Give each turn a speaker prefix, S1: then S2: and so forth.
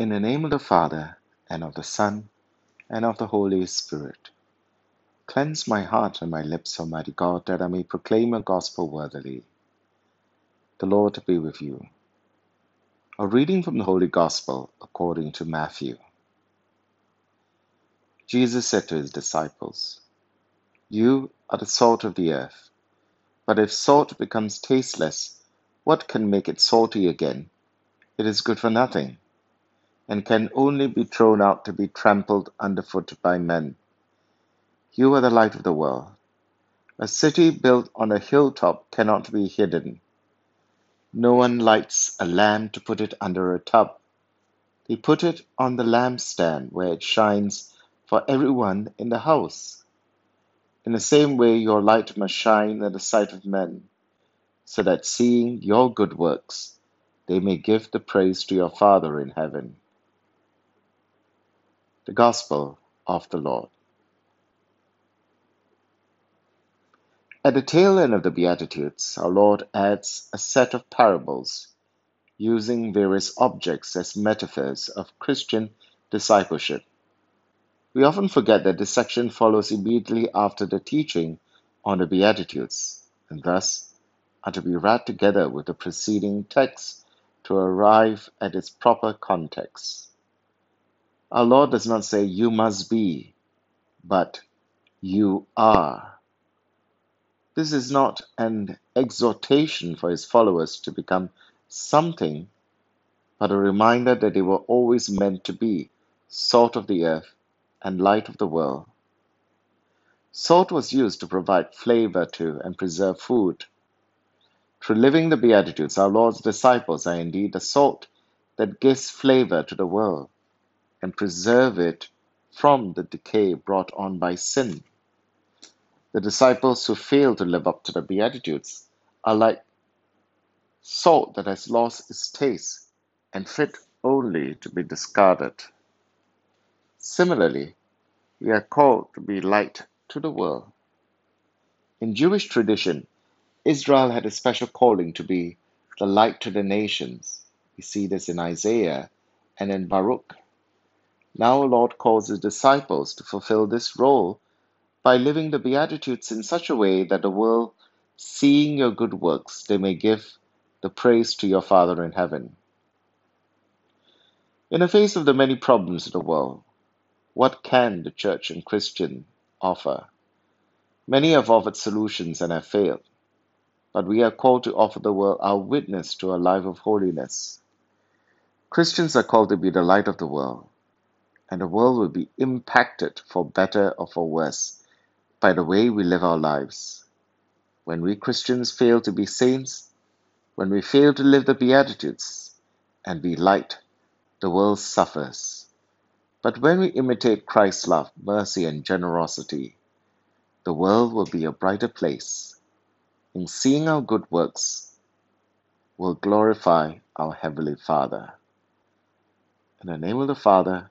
S1: In the name of the Father, and of the Son, and of the Holy Spirit. Cleanse my heart and my lips, Almighty God, that I may proclaim your gospel worthily. The Lord be with you. A reading from the Holy Gospel according to Matthew. Jesus said to his disciples, You are the salt of the earth. But if salt becomes tasteless, what can make it salty again? It is good for nothing, and can only be thrown out to be trampled underfoot by men. You are the light of the world. A city built on a hilltop cannot be hidden. No one lights a lamp to put it under a tub. They put it on the lampstand where it shines for everyone in the house. In the same way, your light must shine in the sight of men, so that seeing your good works, they may give the praise to your Father in heaven. The Gospel of the Lord. At the tail end of the Beatitudes, our Lord adds a set of parables using various objects as metaphors of Christian discipleship. We often forget that this section follows immediately after the teaching on the Beatitudes, and thus are to be read together with the preceding text to arrive at its proper context. Our Lord does not say, You must be, but you are. This is not an exhortation for his followers to become something, but a reminder that they were always meant to be salt of the earth and light of the world. Salt was used to provide flavor to and preserve food. Through living the Beatitudes, our Lord's disciples are indeed the salt that gives flavor to the world and preserve it from the decay brought on by sin. The disciples who fail to live up to the Beatitudes are like salt that has lost its taste and fit only to be discarded. Similarly, we are called to be light to the world. In Jewish tradition, Israel had a special calling to be the light to the nations. We see this in Isaiah and in Baruch. Now, our Lord calls his disciples to fulfill this role by living the Beatitudes in such a way that the world, seeing your good works, they may give the praise to your Father in heaven. In the face of the many problems of the world, what can the church and Christian offer? Many have offered solutions and have failed, but we are called to offer the world our witness to a life of holiness. Christians are called to be the light of the world, and the world will be impacted for better or for worse by the way we live our lives. When we Christians fail to be saints, when we fail to live the Beatitudes and be light, the world suffers. But when we imitate Christ's love, mercy, and generosity, the world will be a brighter place. In seeing our good works, will glorify our Heavenly Father. In the name of the Father,